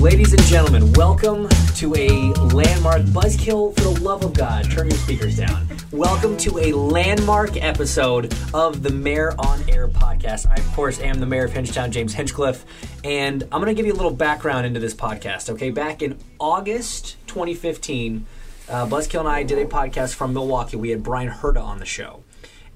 Ladies and gentlemen, welcome to a landmark buzzkill for the love of God. Turn your speakers down. Welcome to a landmark episode of the Mayor on Air podcast. I, of course, am the mayor of Hinchtown, James Hinchcliffe, and I'm going to give you a little background into this podcast. Okay, back in August 2015, uh, Buzzkill and I did a podcast from Milwaukee. We had Bryan Herta on the show.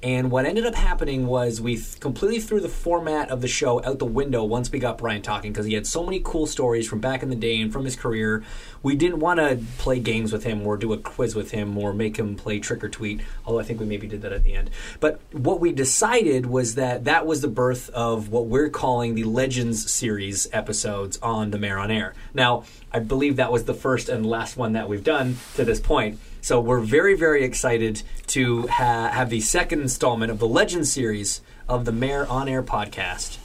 And what ended up happening was we th- completely threw the format of the show out the window once we got Brian talking because he had so many cool stories from back in the day and from his career. We didn't want to play games with him or do a quiz with him or make him play trick or tweet, although I think we maybe did that at the end. But what we decided was that that was the birth of what we're calling the Legends series episodes on the Mayor on Air. Now, I believe that was the first and last one that we've done to this point. So we're very, very excited to ha- have the second installment of the Legend series of the Mayor on Air podcast.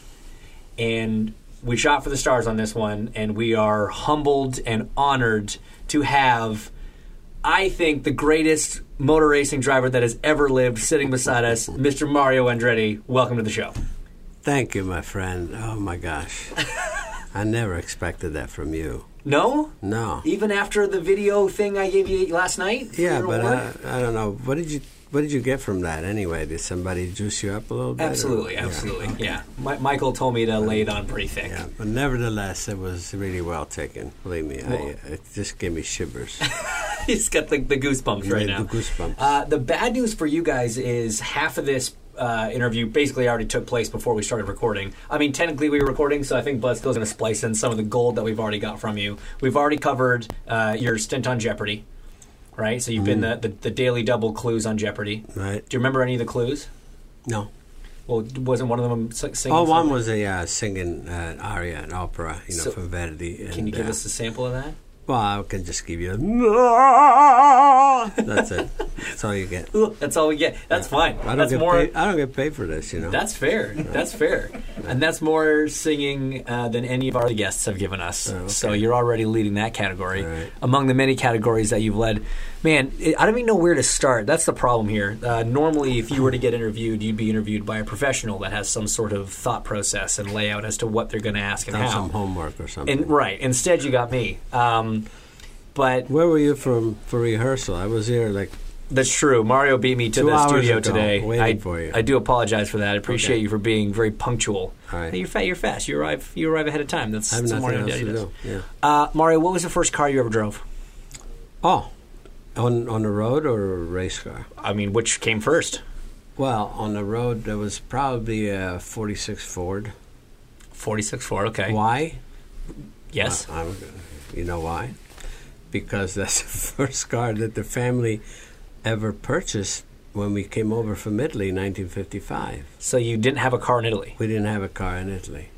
And we shot for the stars on this one, and we are humbled and honored to have, I think, the greatest motor racing driver that has ever lived sitting beside us, Mr. Mario Andretti. Welcome to the show. Thank you, my friend. Oh my gosh. I never expected that from you. No? No. Even after the video thing I gave you last night? Yeah, but award? I, I don't know. What did you What did you get from that anyway? Did somebody juice you up a little bit? or- Absolutely, Yeah, absolutely. okay. Yeah. Mi- Michael told me to lay it on pretty thick. Yeah, but nevertheless, it was really well taken. Believe me, Well- I, it just gave me shivers. He's got the, the goosebumps right now. the goosebumps. Uh, the bad news for you guys is half of this uh, interview basically already took place before we started recording. I mean, technically we were recording, so I think Buzzkill's going to splice in some of the gold that we've already got from you. We've already covered uh, your stint on Jeopardy, right? So you've been Mm. the, the, the daily double clues on Jeopardy. right? Do you remember any of the clues? No. Well, wasn't one of them singing? Oh, one was a uh, singing uh, aria, an opera, you know, So- from Verdi. And, Can you give uh, us a sample of that? Well, I can just give you. A, that's it. That's all you get. That's all we get. That's fine. I don't That's get more. paid. I don't get paid for this, you know. That's fair. That's fair. And that's more singing uh, than any of our guests have given us. Oh, okay. So you're already leading that category. Right. Among the many categories that you've led, man, I don't even know where to start. That's the problem here. Uh, normally, if you were to get interviewed, you'd be interviewed by a professional that has some sort of thought process and layout as to what they're going to ask and Done how. some homework or something. And right. Instead, you got me. Um, but Where were you from for rehearsal? I was here like That's true. Mario beat me to Two the studio ago, today. I, for you. I do apologize for that. I appreciate Okay. you for being very punctual. All right. You're, fa- you're fast. You arrive. You arrive ahead of time. That's, I have that's Mario else to do. Yeah. Uh, Mario, what was the first car you ever drove? Oh, on on the road or a race car? I mean, which came first? Well, on the road there was probably a '46 Ford. 46 Ford. Okay. Why? Yes. I'm, you know why? Because that's the first car that the family ever purchased when we came over from Italy in 1955. so you didn't have a car in Italy. We didn't have a car in Italy.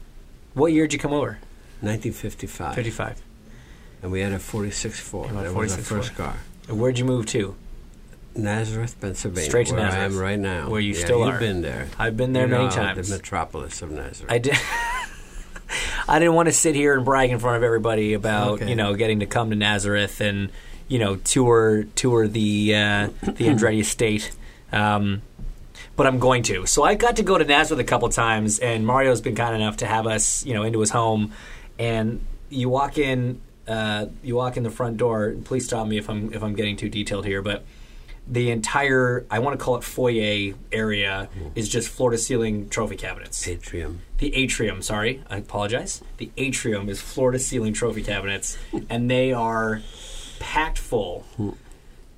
What year did you come over? 1955. 55. And we had a 46 Ford. You had a That was our first Ford. car. Where'd you move to? Nazareth, Pennsylvania. Straight to where I Nazareth, am right now. where you Yeah, still you've are. been there. I've been there You many know, times. The metropolis of Nazareth. I did. I didn't want to sit here and brag in front of everybody about Okay. you know getting to come to Nazareth and you know tour tour the uh, the Andretti estate. Um, but I'm going to. So I got to go to Nazareth a couple times, and Mario's been kind enough to have us, you know, into his home. And you walk in, uh, you walk in the front door. And please stop me if I'm if I'm getting too detailed here, but the entire I want to call it foyer area is just floor to ceiling trophy cabinets. Atrium. The atrium, sorry, I apologize. The atrium is floor to ceiling trophy cabinets, and they are packed full.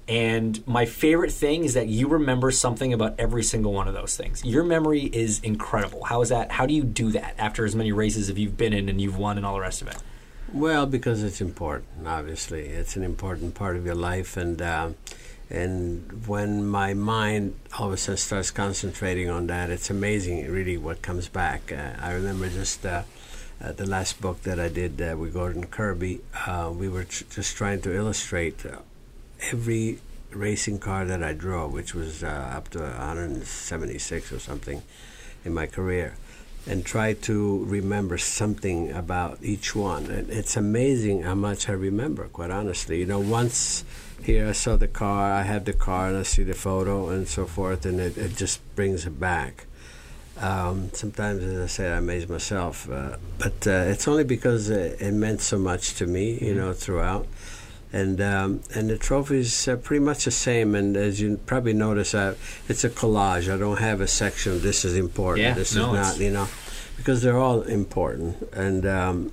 And my favorite thing is that you remember something about every single one of those things. Your memory is incredible. How is that? How do you do that after as many races as you've been in and you've won and all the rest of it? Well, because it's important. Obviously, it's an important part of your life, and um, and when my mind all of a sudden starts concentrating on that, it's amazing, really, what comes back. Uh, I remember just uh, uh, the last book that I did uh, with Gordon Kirby. Uh, we were tr- just trying to illustrate uh, every racing car that I drove, which was uh, up to 176 or something in my career, and try to remember something about each one. And it's amazing how much I remember, quite honestly. You know, once here I saw the car, I have the car, and I see the photo and so forth, and it, it just brings it back. Um, sometimes, as I say, I amaze myself, uh, but uh, it's only because it, it meant so much to me, you know, throughout. And um, and the trophies are pretty much the same. And as you probably notice, uh, it's a collage. I don't have a section. This is important. Yeah, this no, is not. You know, because they're all important. And um,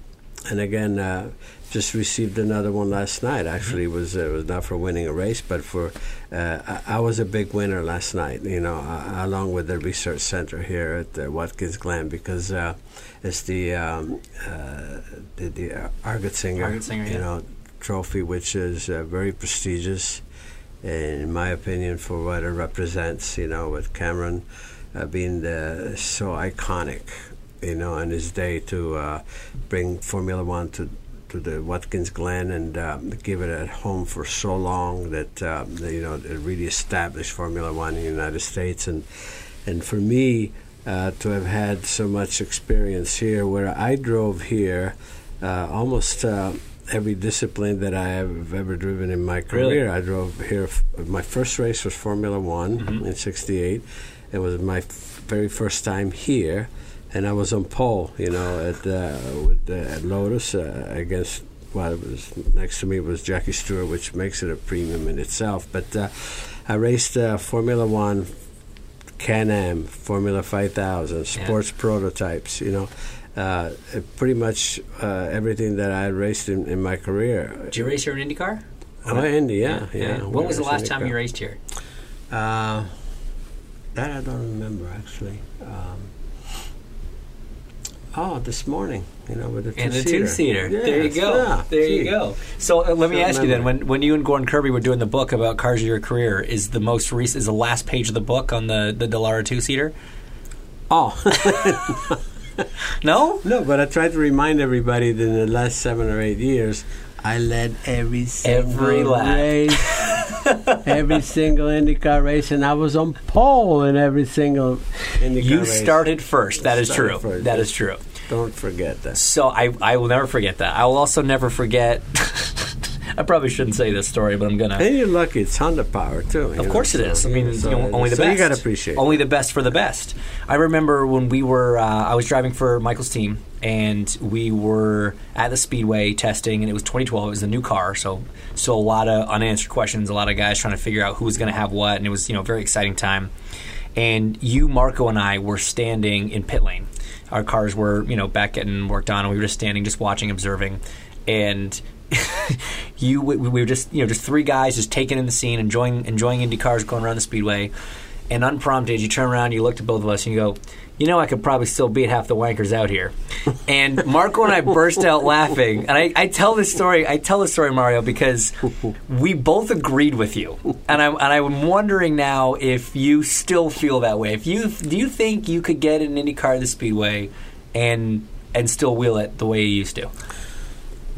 and again, uh, just received another one last night. Actually, it was it was not for winning a race, but for uh, I, I was a big winner last night. You know, uh, along with the research center here at uh, Watkins Glen, because uh, it's the um, uh, the, the Singer. Argetsinger, Argetsinger, you yeah. know, trophy, which is uh, very prestigious, in my opinion, for what it represents. You know, with Cameron uh, being the, so iconic, you know, in his day to uh, bring Formula One to to the Watkins Glen and um, give it a home for so long that um, you know it really established Formula One in the United States and and for me uh, to have had so much experience here, where I drove here uh, almost. Every discipline that I have ever driven in my career, Really? I drove here. F- my first race was Formula One Mhm. in '68. It was my f- very first time here, and I was on pole, you know, at uh, with uh, at Lotus uh, against. Well, it was next to me was Jackie Stewart, which makes it a premium in itself. But uh, I raced uh, Formula One, Can-Am, Formula 5000, sports prototypes. You know, uh, pretty much uh, everything that I raced in, in my career. Did you race here in IndyCar? Oh, Indy, yeah, yeah. When was the last time you raced here? Uh, that I don't remember actually. Um, oh, this morning, you know, with the And the two-seater. two-seater. There you go. yeah, there you go. So uh, let me ask you then: when when you and Gordon Kirby were doing the book about cars of your career, is the most recent is the last page of the book on the the Dallara two seater? Oh No. no, but I tried to remind everybody that in the last seven or eight years, I led every single Every lap. race, every single IndyCar race, and I was on pole in every single IndyCar You race. started first. That is Started true. first, That is true. Don't forget that. So I I will never forget that. I will also never forget. I probably shouldn't say this story, but I'm gonna. And you're lucky; it's Honda power too. Of know, course it so- is. I mean, so- you know, only the so best. you got to appreciate. Only the best for the best. I remember when we were, uh, I was driving for Michael's team, and we were at the speedway testing, and it was 2012. It was a new car, so so a lot of unanswered questions, a lot of guys trying to figure out who was going to have what, and it was you know a very exciting time. And you, Marco, and I were standing in pit lane. Our cars were you know back getting worked on, and we were just standing, just watching, observing, and. you we, we were just you know just three guys just taking in the scene enjoying enjoying Indy cars going around the speedway. And unprompted you turn around you look to both of us and you go you know I could probably still beat half the wankers out here. And Marco and I burst out laughing. And I, I tell this story I tell this story Mario because we both agreed with you. And I'm and I'm wondering now if you still feel that way. If you do you think you could get an Indy car at the speedway and and still wheel it the way you used to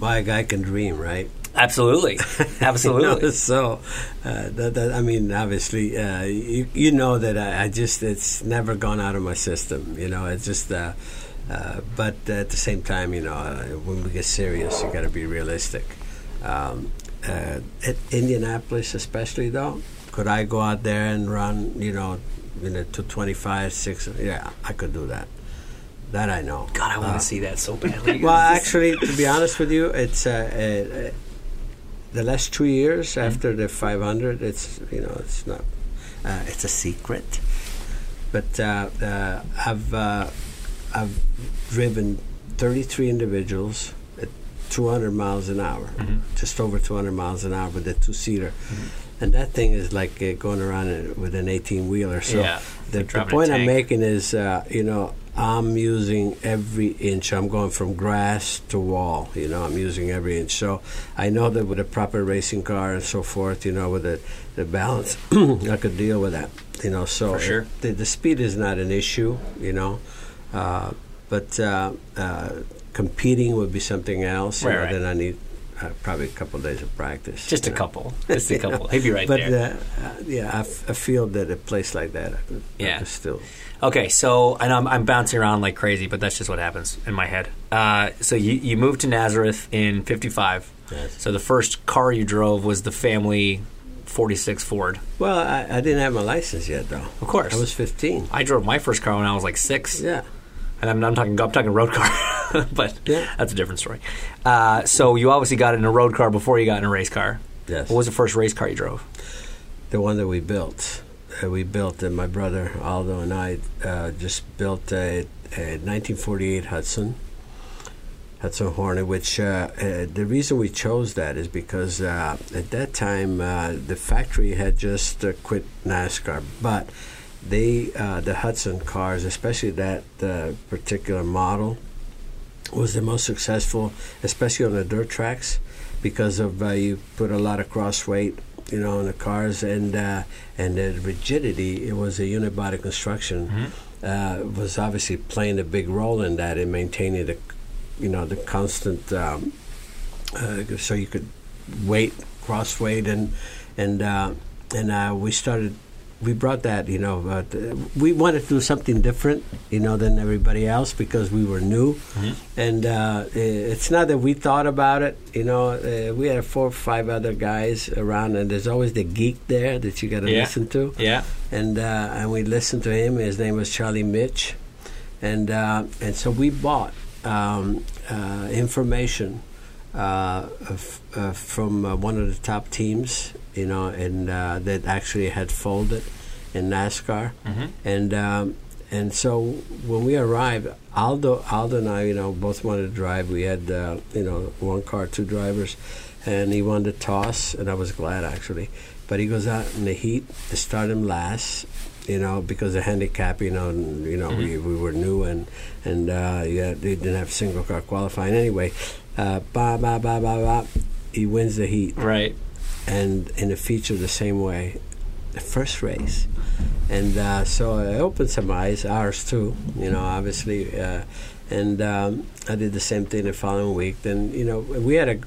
Why a guy can dream, right? absolutely absolutely You know, so, uh, that, that, I mean, obviously, uh, you, you know that I, I just it's never gone out of my system. You know, it's just. Uh, uh, but at the same time, you know, uh, when we get serious, you got to be realistic. Um, uh, at Indianapolis, especially though, could I go out there and run? You know, in a 225, six. Yeah, I could do that. That I know. God, I want Uh, to see that so badly. well, actually, to be honest with you, it's uh, uh, uh, the last two years after the 500. It's you know, it's not. Uh, it's a secret, but uh, uh, I've uh, I've driven 33 individuals at 200 miles an hour, Mhm. just over 200 miles an hour with a two-seater. And that thing is like uh, going around with an 18 wheeler. So Yeah, the, the point I'm making is, uh, you know, I'm using every inch. I'm going from grass to wall. You know, I'm using every inch. So I know that with a proper racing car and so forth, you know, with the, the balance, I could deal with that. You know, so For sure. it- the, the speed is not an issue. You know, uh, but uh, uh, competing would be something else. you know, right. Then I need uh, probably a couple of days of practice. Just a know. couple. Just a couple. He'd be right but there. uh, uh, yeah, I, f- I feel that a place like that, I could, I Yeah. could still. Okay, so and I'm, I'm bouncing around like crazy, but that's just what happens in my head. Uh, so you, you moved to Nazareth in '55. Yes. So the first car you drove was the family '46 Ford. Well, I, I didn't have my license yet, though. Of course, I was 15. I drove my first car when I was like six. Yeah. And I'm, I'm talking I'm talking road car, but Yeah. that's a different story. Uh, so you obviously got in a road car before you got in a race car. Yes. What was the first race car you drove? the one that we built. Uh, we built, and my brother Aldo and I uh, just built a, a 1948 Hudson, Hudson Hornet. Which uh, uh, the reason we chose that is because uh, at that time uh, the factory had just uh, quit NASCAR, but they uh, the Hudson cars, especially that uh, particular model, was the most successful, especially on the dirt tracks, because of uh, you put a lot of cross weight, you know, on the cars and uh, and the rigidity. It was a unibody construction. Uh, was obviously playing a big role in that in maintaining the, you know, the constant. Um, uh, so you could weight, cross weight, and and uh, and uh, we started. We brought that, you know. Uh, we wanted to do something different, you know, than everybody else because we were new, and uh, it's not that we thought about it. You know, uh, we had four or five other guys around, and there's always the geek there that you got to Yeah. listen to Yeah, and uh, and we listened to him. His name was Charlie Mitch, and uh, and so we bought um, uh, information uh, f- uh, from uh, one of the top teams, you know, and uh, that actually had folded in NASCAR, Mhm. and um, and so when we arrived, Aldo Aldo and I, you know, both wanted to drive. We had uh, you know one car, two drivers, and he wanted to toss, and I was glad actually. But he goes out in the heat to start him last, you know, because of handicap, you know, and, you know, we, we were new and and uh, yeah, they didn't have single car qualifying anyway. Uh, ba ba ba ba ba, he wins the heat right. And in the feature the same way, the first race, and uh, so it opened some eyes, ours too, you know, obviously, uh, and um, I did the same thing the following week. Then you know we had a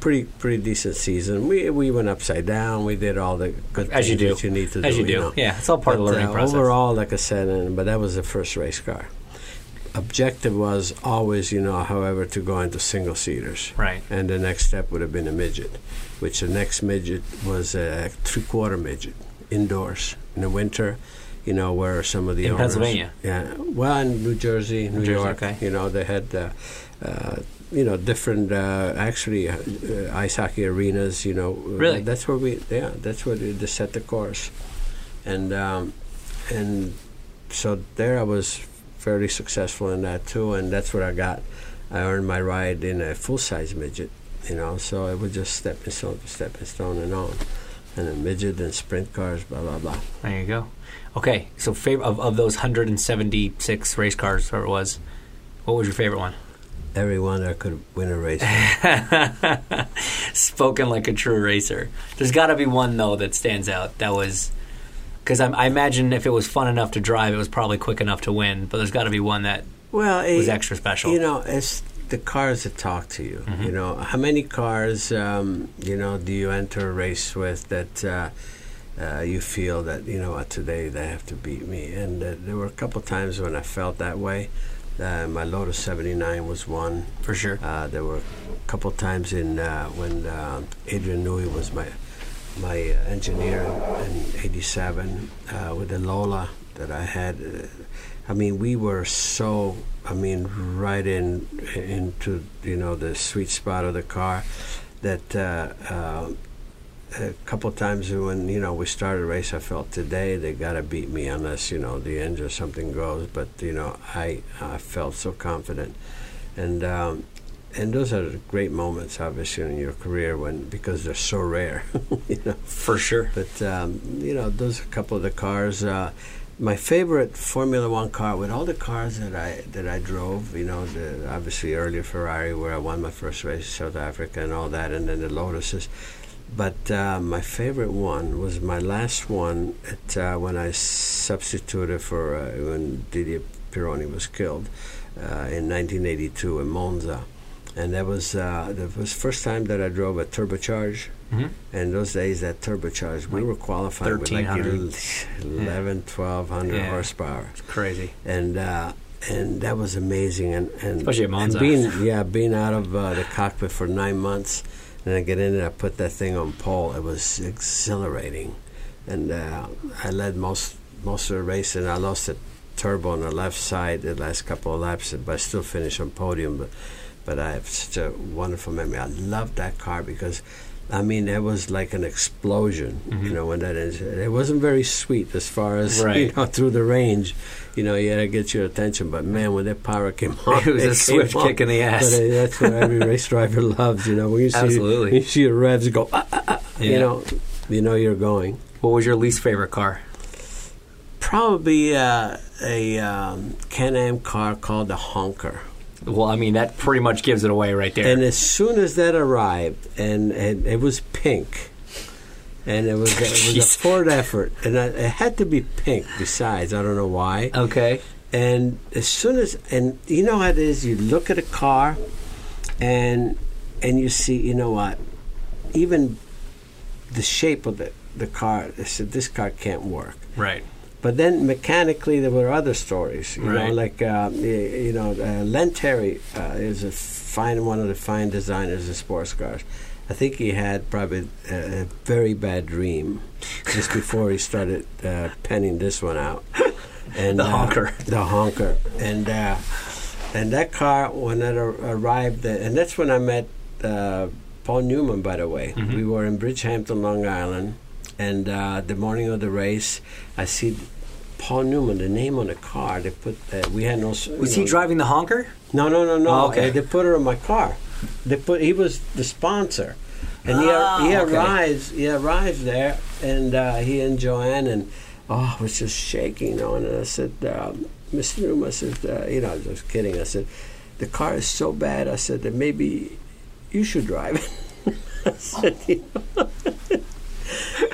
pretty pretty decent season. We we went upside down. We did all the good As you things do. that you need to do. As you do, know. yeah, it's all part of the learning uh, process. Overall, like I said, and, but that was the first race car. Objective was always, you know, however, to go into single seaters right. and the next step would have been a midget, which the next midget was a three-quarter midget indoors in the winter. You know where some of the In owners, Pennsylvania? yeah, well, in New Jersey, New, Jersey, York, okay. you know they had. Uh, uh, you know, different uh, actually uh, uh, ice hockey arenas. You know, Really? that's where we, yeah, that's where they, they set the course, and um, and so there I was fairly successful in that too, and that's what I got. I earned my ride in a full size midget, you know. So it was just stepping stone to stepping stone and on, and a midget and sprint cars, blah blah blah. There you go. Okay, so fav- of of those 176 race cars, or it was, what was your favorite one? Everyone that could win a race. Spoken like a true racer. There's got to be one though that stands out. That was because I imagine if it was fun enough to drive, it was probably quick enough to win. But there's got to be one that well, it, was extra special. You know, it's the cars that talk to you. Mhm. You know, how many cars, um, you know, do you enter a race with that uh, uh, you feel that you know what today they have to beat me? And uh, there were a couple times when I felt that way. Uh, my Lotus '79 was one. for sure. Uh, there were a couple times in uh, when uh, Adrian Newey was my my uh, engineer in, in '87 uh, with the Lola that I had. Uh, I mean, we were so. I mean, right in into you know the sweet spot of the car that. Uh, uh, a couple times when you know we started a race, I felt today they gotta beat me unless you know the engine or something goes. But you know I I felt so confident, and um, and those are great moments, obviously, in your career when because they're so rare, you know. For sure. But um, you know, those are a couple of the cars. Uh, my favorite Formula One car, with all the cars that I that I drove, you know, the obviously earlier Ferrari, where I won my first race in South Africa and all that, and then the Lotuses. But uh, my favorite one was my last one at, uh, when I substituted for uh, when Didier Pironi was killed uh, in 1982 in Monza, and that was uh, the first time that I drove a turbocharged. hmm And those days, that turbocharged, we Like were qualifying with like 1300. 11, 1200 Yeah. horsepower, It's crazy. and uh, and that was amazing. And, and Especially at Monza. and being yeah, being out of uh, the cockpit for nine months, And I get in there, I put that thing on pole. It was exhilarating, and uh, I led most most of the race, and I lost the turbo on the left side the last couple of laps, but I still finished on podium. But but I have such a wonderful memory. I loved that car because. I mean, it was like an explosion, Mm-hmm. you know, when that is. It wasn't very sweet as far as, right. you know, through the range. You know, you had to get your attention. But man, when that power came on, It was a came swift kick in the ass. But uh, that's what every race driver loves, you know. When you see, Absolutely. you see the revs go, ah, ah, ah, Yeah. you know, you know you're going. What was your least favorite car? Probably uh, a um, Can-Am car called the Honker. Well, I mean that pretty much gives it away right there. And as soon as that arrived, and, and it was pink, and it was, it was a. Ford effort, and I, it had to be pink. Besides, I don't know why. okay. And as soon as, and you know how it is, you look at a car, and and you see, you know what, even the shape of the the car. I said this car can't work. Right. But then mechanically, there were other stories. You Right. know, like uh, you know, uh, Len Terry uh, is a fine one of the fine designers of sports cars. I think he had probably a, a very bad dream just before he started uh, penning this one out. And The uh, honker. the honker, and uh, and that car when it ar- arrived, uh, and that's when I met uh, Paul Newman. By the way, Mhm. we were in Bridgehampton, Long Island, and uh, the morning of the race, I see Paul Newman, the name on the car. They put uh, we had no. Was you he driving the honker? No, no, no, no. Oh, okay. Uh, They put her in my car. They put he was the sponsor, and he ar- he Ah, okay. arrives he arrives there, and uh, he and Joanne and oh, I was just shaking on it. I said, um, Mr. Newman, I said, uh, you know, I was just kidding. I said, the car is so bad. I said that maybe you should drive it. I said, you know.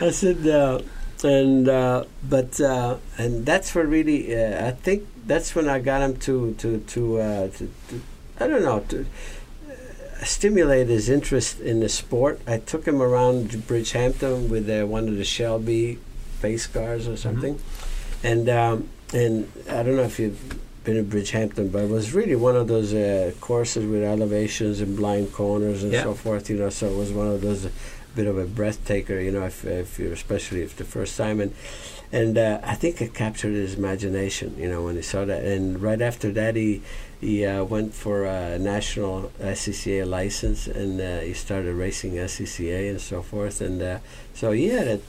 I said, uh, and uh, but uh, and that's what really uh, I think that's when I got him to to to, uh, to, to I don't know to uh, stimulate his interest in the sport. I took him around Bridgehampton with uh, one of the Shelby face cars or something, and um, and I don't know if you've been in Bridgehampton, but it was really one of those uh, courses with elevations and blind corners and Yeah. so forth. You know, so it was one of those. Bit of a breath taker, you know, if, if you're especially if the first time and and uh, I think it captured his imagination, you know, when he saw that. And right after that, he he uh, went for a national SCCA license and uh, he started racing SCCA and so forth. And uh, so he had a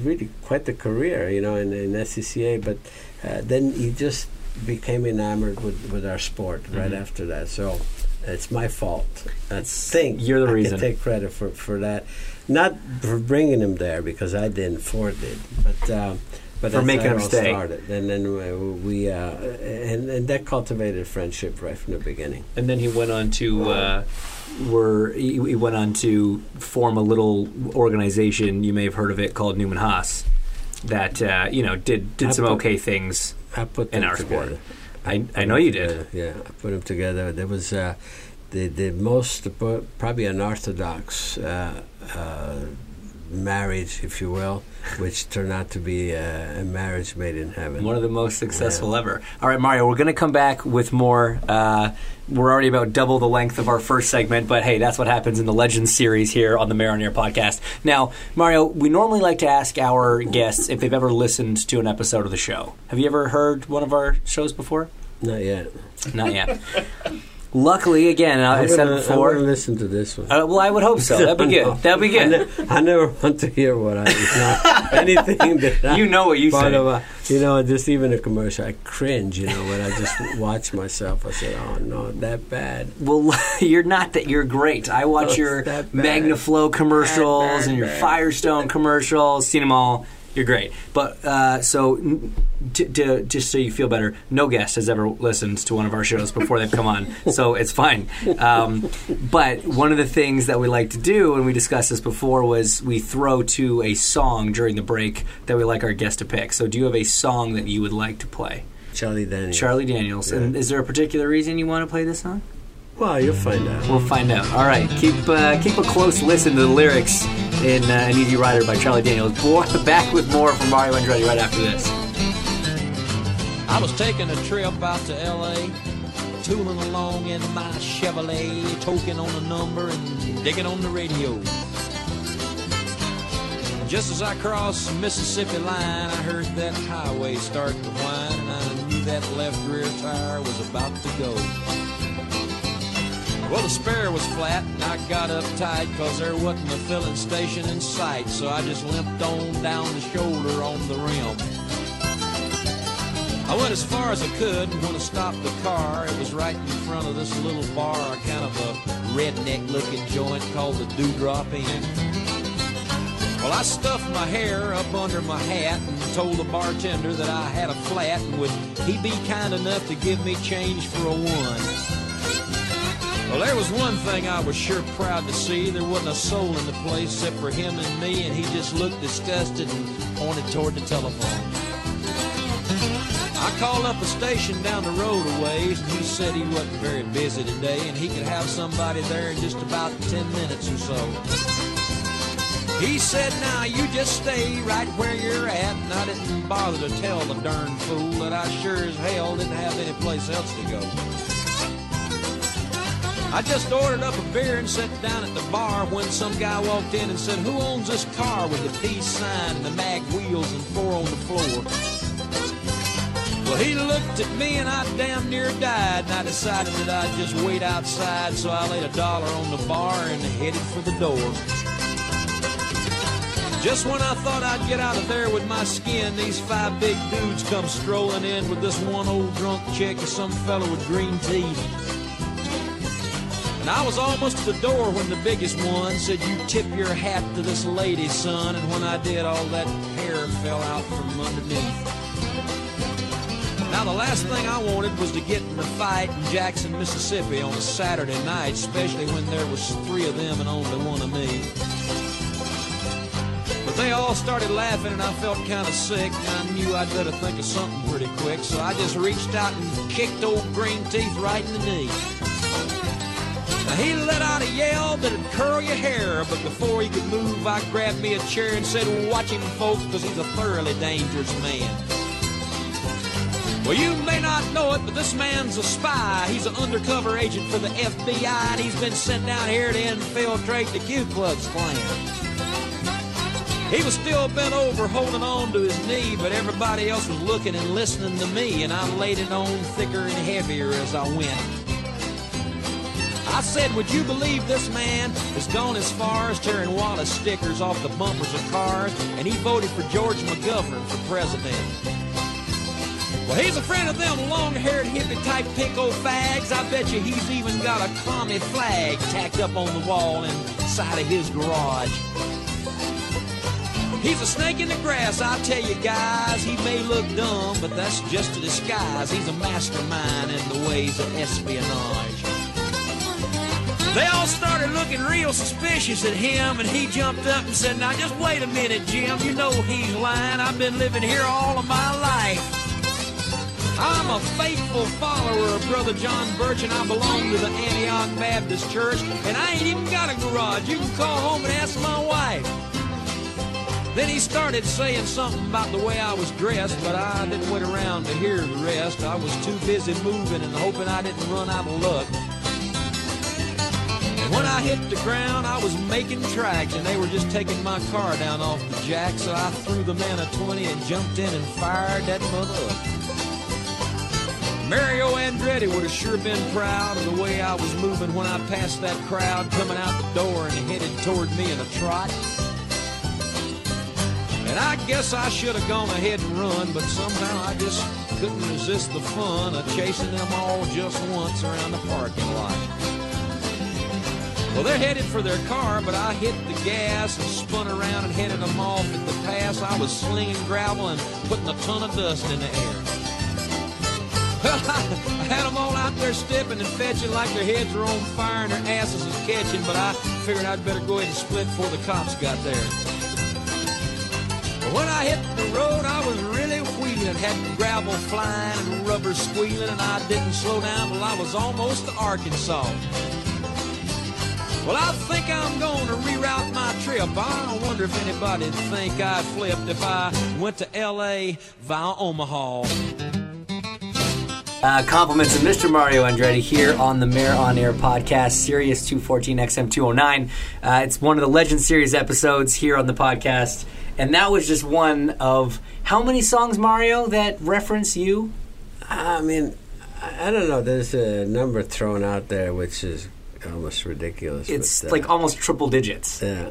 really quite the career, you know, in, in SCCA. But uh, then he just became enamored with, with our sport right Mhm. after that. So it's my fault. I think you're the I reason. Can take credit for, for that, not for bringing him there because I didn't. Ford did, but um, but For making him stay. Started. And then uh, we uh, and and that cultivated friendship right from the beginning. And then he went on to uh, were he, he went on to form a little organization. You may have heard of it called Newman Haas. That uh, you know did did I some put- okay things. I put In them our sport. together. I I know you did. Yeah, I put them together. There was uh, the the most uh, probably unorthodox uh, marriage, if you will, which turned out to be uh, a marriage made in heaven. One of the most successful ever. All right, Mario, we're going to come back with more. Uh, we're already about double the length of our first segment, but hey, that's what happens in the Legends series here on the Mayor on Air podcast. Now, Mario, we normally like to ask our guests if they've ever listened to an episode of the show. Have you ever heard one of our shows before? Not yet. Not yet. Luckily, again, I I'm said gonna, it I'm before. listen to this one. Uh, well, I would hope so. That'd be good. That'd be I, good. ne- I never want to hear what I not anything that You know what you part say. of a, you know just even a commercial I cringe you know when I just watch myself I said oh no that bad Well, you're not that. You're great. I watch Oh, your it's that. MagnaFlow commercials Bad, bad, and your bad. Firestone commercials. Seen them all. You're great. But uh, so, n- t- to, just so you feel better, no guest has ever listened to one of our shows before they've come on, so it's fine. Um, but one of the things that we like to do, and we discussed this before, was we throw to a song during the break that we like our guest to pick. So, do you have a song that you would like to play? Charlie Daniels Charlie Daniels. And is there a particular reason you want to play this song? well you'll find out We'll find out. All right, keep uh, keep a close listen to the lyrics in uh, "Uneasy Rider" by Charlie Daniels. Boy, back with more from Mario Andretti right after this. I was taking a trip out to LA tooling along in my Chevrolet, toking on a number and digging on the radio. Just as I crossed the Mississippi line, I heard that highway start to whine, and I knew that left rear tire was about to go. Well, the spare was flat, and I got uptight because there wasn't a filling station in sight, so I just limped on down the shoulder on the rim. I went as far as I could, and when I stopped the car, it was right in front of this little bar, kind of a redneck looking joint called the Dewdrop Inn. Well, I stuffed my hair up under my hat and told the bartender that I had a flat and would he be kind enough to give me change for a one. Well, there was one thing I was sure proud to see. There wasn't a soul in the place except for him and me, and he just looked disgusted and pointed toward the telephone. I called up a station down the road a ways, and he said he wasn't very busy today, and he could have somebody there in just about 10 minutes or so. He said, now you just stay right where you're at. And I didn't bother to tell the darn fool that I sure as hell didn't have any place else to go. I just ordered up a beer and sat down at the bar when some guy walked in and said, who owns this car with the peace sign and the mag wheels and four on the floor? Well, he looked at me and I damn near died, and I decided that I'd just wait outside, so I laid a dollar on the bar and headed for the door. Just when I thought I'd get out of there with my skin, these five big dudes come strolling in with this one old drunk chick and some fellow with green teeth. And I was almost at the door when the biggest one said, You tip your hat to this lady, son. And when I did, all that hair fell out from underneath. Now, the last thing I wanted was to get in a fight in Jackson, Mississippi on a Saturday night, especially when there was three of them and only one of me. But they all started laughing and I felt kind of sick. I knew I'd better think of something pretty quick, so I just reached out and kicked old Green Teeth right in the knee. Now he let out a yell that'd curl your hair, but before he could move, I grabbed me a chair and said, watch him folks, because he's a thoroughly dangerous man. Well, you may not know it, but this man's a spy. He's an undercover agent for the FBI, and he's been sent down here to infiltrate the Ku Klux Klan. He was still bent over holding on to his knee, but everybody else was looking and listening to me, and I laid it on thicker and heavier as I went. I said, would you believe this man has gone as far as tearing Wallace stickers off the bumpers of cars, and he voted for George McGovern for president. Well, he's a friend of them long-haired hippie-type pinko fags. I bet you he's even got a commie flag tacked up on the wall inside of his garage. He's a snake in the grass, I tell you guys. He may look dumb, but that's just a disguise. He's a mastermind in the ways of espionage. They all started looking real suspicious at him, and he jumped up and said, Now just wait a minute, Jim. You know he's lying. I've been living here all of my life. I'm a faithful follower of Brother John Birch, and I belong to the Antioch Baptist Church, and I ain't even got a garage. You can call home and ask my wife. Then he started saying something about the way I was dressed, but I didn't wait around to hear the rest. I was too busy moving and hoping I didn't run out of luck. When I hit the ground, I was making tracks, and they were just taking my car down off the jack, so I threw the man a 20 and jumped in and fired that mother up. Mario Andretti would have sure been proud of the way I was moving when I passed that crowd coming out the door and headed toward me in a trot. And I guess I should have gone ahead and run, but somehow I just couldn't resist the fun of chasing them all just once around the parking lot. Well, they're headed for their car, but I hit the gas and spun around and headed them off at the pass. I was slinging gravel and putting a ton of dust in the air. I had them all out there stepping and fetching like their heads were on fire and their asses was catching, but I figured I'd better go ahead and split before the cops got there. But When I hit the road, I was really wheeling, had gravel flying and rubber squealing, and I didn't slow down till I was almost to Arkansas. Well, I think I'm gonna reroute my trip. I wonder if anybody'd think I flipped if I went to L.A. via Omaha. Uh, compliments of Mr. Mario Andretti here on the Mayor on Air podcast, Sirius 214 XM 209. Uh, it's one of the Legend Series episodes here on the podcast. And that was just one of how many songs, Mario, that reference you? I mean, I don't know. There's a number thrown out there which is almost ridiculous. It's but, uh, like almost triple digits. yeah,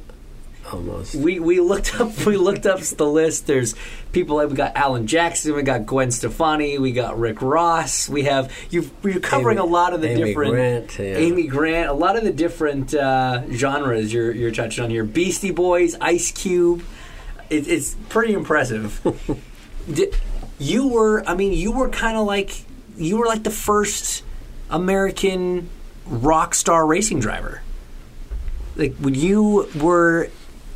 almost. We we looked up we looked up the list. There's people like we got Alan Jackson, we got Gwen Stefani, we got Rick Ross. We have you. You're covering Amy- a lot of the Amy different Grant, yeah. Amy Grant, a lot of the different uh, genres you're you're touching on here. Beastie Boys, Ice Cube. It, it's pretty impressive. Di- you were, I mean, you were kind of like you were like the first American rock star racing driver like when you were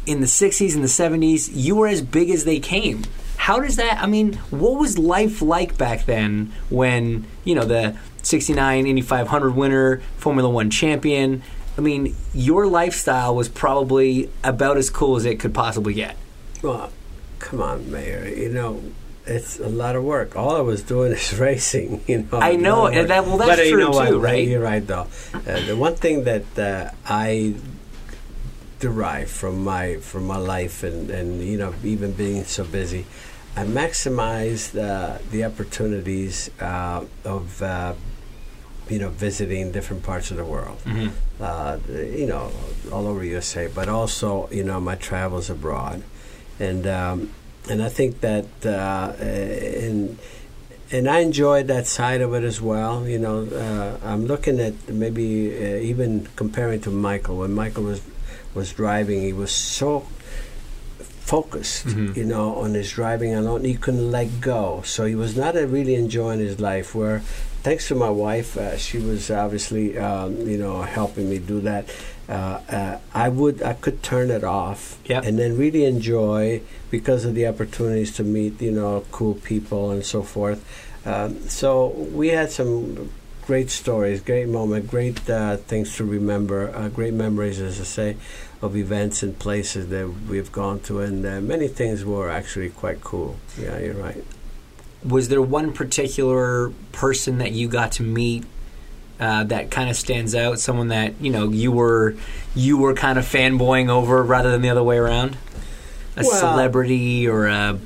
in the 60s and the 70s you were as big as they came how does that i mean what was life like back then when you know the 69 indy 500 winner formula 1 champion i mean your lifestyle was probably about as cool as it could possibly get Well, come on, Mayor. You know, it's a lot of work. All I was doing is racing. You know, I know, and that- well, that's but, uh, you true know what, too, right? You're right, though. Uh, the one thing that uh, I derive from my from my life, and and you know, even being so busy, I maximized uh, the opportunities uh, of. Uh, you know, visiting different parts of the world, uh, you know, all over USA, but also, you know, my travels abroad, and um, and I think that uh, and and I enjoyed that side of it as well. You know, uh, I'm looking at maybe uh, even comparing to Michael when Michael was was driving, he was so focused, you know, on his driving alone. He couldn't let go, so he was not uh, really enjoying his life. Where, thanks to my wife, uh, she was obviously, um, you know, helping me do that. Uh, uh, I would, I could turn it off, Yep. and then really enjoy because of the opportunities to meet, you know, cool people and so forth. Um, so we had some great stories, great moment, great uh, things to remember, uh, great memories, as I say, of events and places that we've gone to, and uh, many things were actually quite cool. Yeah, you're right. was there one particular person that you got to meet uh, that kind of stands out? Someone that you know you were you were kind of fanboying over rather than the other way around? A Well- celebrity or a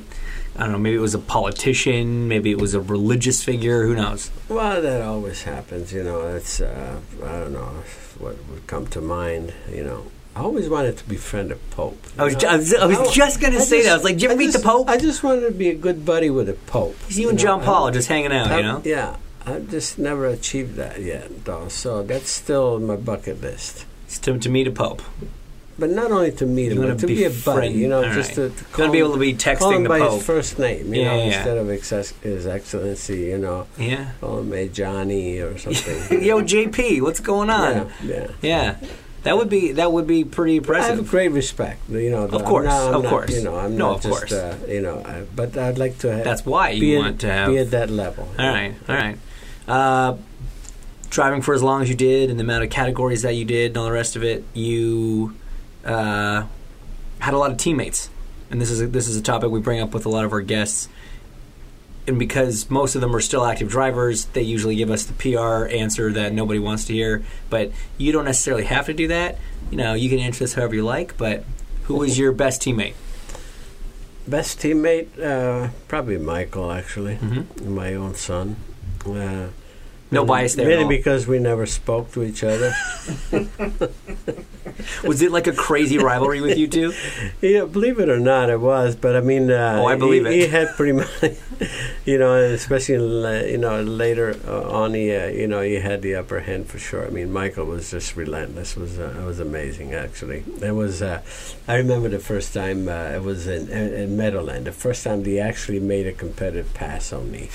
I don't know. Maybe it was a politician. Maybe it was a religious figure. Who knows? Well, that always happens, you know. It's uh, I don't know what would come to mind, you know. I always wanted to befriend a pope. I was ju- I was- I was I- just gonna say that. I was like, did you ever meet the Pope? I just wanted to be a good buddy with a pope. You and know? John Paul are just hanging out. I- You know. Yeah, I've just never achieved that yet, though. So that's still my bucket list. It's To, to meet a pope. But not only to meet him, but wanna to be a befriend- buddy, you know, all just right. to, to call want to be him- able to be call texting him the by pope. his first name, you Yeah, know, yeah, yeah. instead of excess, his excellency, you know, Yeah. call him a Johnny or something. Yo, JP, what's going on? yeah, yeah. Yeah, that would be that would be pretty I have impressive. great respect, you know. Of I'm course, not- I'm of not, course. You know, I'm No, not of just, course. Uh, you know, I, but I'd like to. Ha- That's why you want at, to have. be at that level. all right, all right. Uh, driving for as long as you did, and the amount of categories that you did, and all the rest of it, you uh, had a lot of teammates, and this is a, this is a topic we bring up with a lot of our guests. And because most of them are still active drivers, they usually give us the PR answer that nobody wants to hear. But you don't necessarily have to do that. You know, you can answer this however you like. But who was your best teammate? Best teammate, uh, probably Michael. Actually, Mhm. my own son. Uh, No really- bias there Really, all. because we never spoke to each other. Was it like a crazy rivalry with you two? Yeah, believe it or not, it was. But I mean, uh, Oh, I believe he, it. He had pretty much, you know, especially la- you know later uh, on, he uh, you know he had the upper hand for sure. I mean, Michael was just relentless. was uh, it was amazing actually. It was. Uh, I remember the first time uh, it was in, in, in Meadowland. The first time they actually made a competitive pass on me.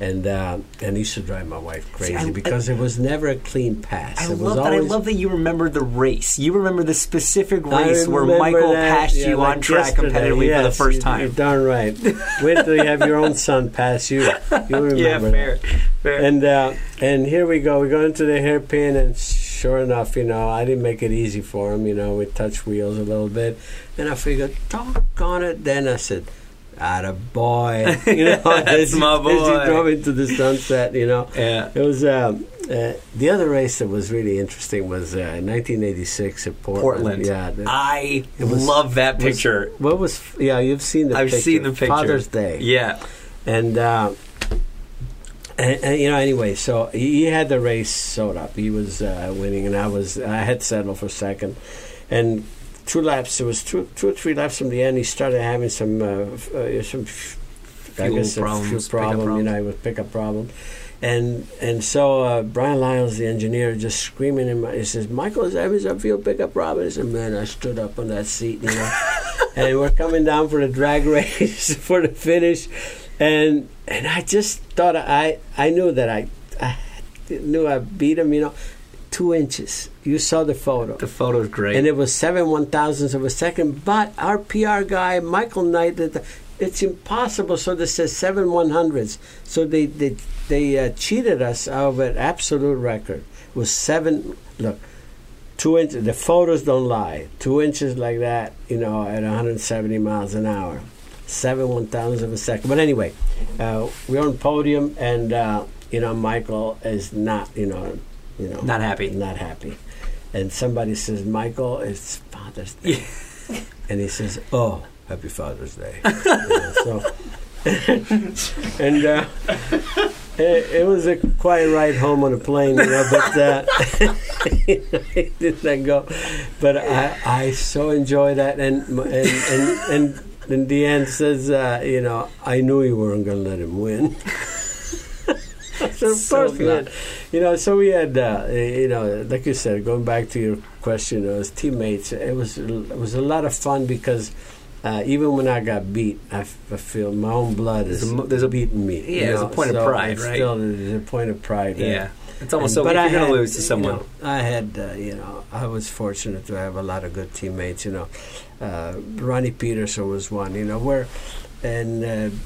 And uh, and used to drive my wife crazy I- because it was never a clean pass. I it was love that. I love that you remember the race. You remember the specific race where Michael that, passed yeah, you like on track competitively for the first time. You're darn right. Wait till you have your own son pass you. You remember yeah, that. fair, fair. And uh, and here we go. We go into the hairpin, and sure enough, you know, I didn't make it easy for him. You know, we touched wheels a little bit, and I figured, talk on it. Then I said, Out of boy, you know, That's as he- my As boy. he drove into the sunset, you know, Yeah. it was um, uh, the other race that was really interesting was uh, 1986 at Portland. Portland. Yeah, I was- love that was- picture. what was? Yeah, you've seen the. I've picture. seen the picture. Father's Day. Yeah. And, uh, and, and, you know, anyway, so he, he had the race sewed up. He was uh, winning, and I was I had settled for second. And two laps, it was two, two or three laps from the end. He started having some uh, uh, some I Fuel guess problems, pickup problem, you know, with pickup problem. And and so uh, Brian Lisles, the engineer, just screaming in my. He says, "Michael is having some fuel pickup problem." He said, "Man, I stood up on that seat, you know." and we're coming down for the drag race for the finish, and and I just thought I I knew that I I knew I beat him, you know, two inches. You saw the photo. The photo's great. And it was seven one thousandths of a second. But our PR guy, Michael Knight, it's impossible. So this says seven one hundredths. So they they they uh, cheated us out of an absolute record. It was seven. Look, two inches. The photos don't lie. Two inches like that, you know, at 170 miles an hour. Seven one thousandths of a second. But anyway, uh, we're on podium, and uh, you know, Michael is not, you know, you know, Not happy. not happy. And somebody says, Michael, it's Father's Day. and he says, Oh, happy Father's Day. Know, so, and uh, it, it was a quiet ride home on a plane, you know, but uh, did not go. But I, I so enjoy that. And, and, and, and the end says, uh, you know, I knew you weren't going to let him win. so of So course we good. had, you know. So we had, uh, you know, like you said, going back to your question, as teammates, it was it was a lot of fun because uh, even when I got beat, I, f- I feel my own blood is There's a there's a- beating me. yeah, you there's a know, point of pride, right? Still, there's a point of pride. there. yeah. It's almost And- so if but you're I going to lose to you someone. know, I had, uh, you know, I was fortunate to have a lot of good teammates. You know, uh, Ronnie Peterson was one. You know, where and.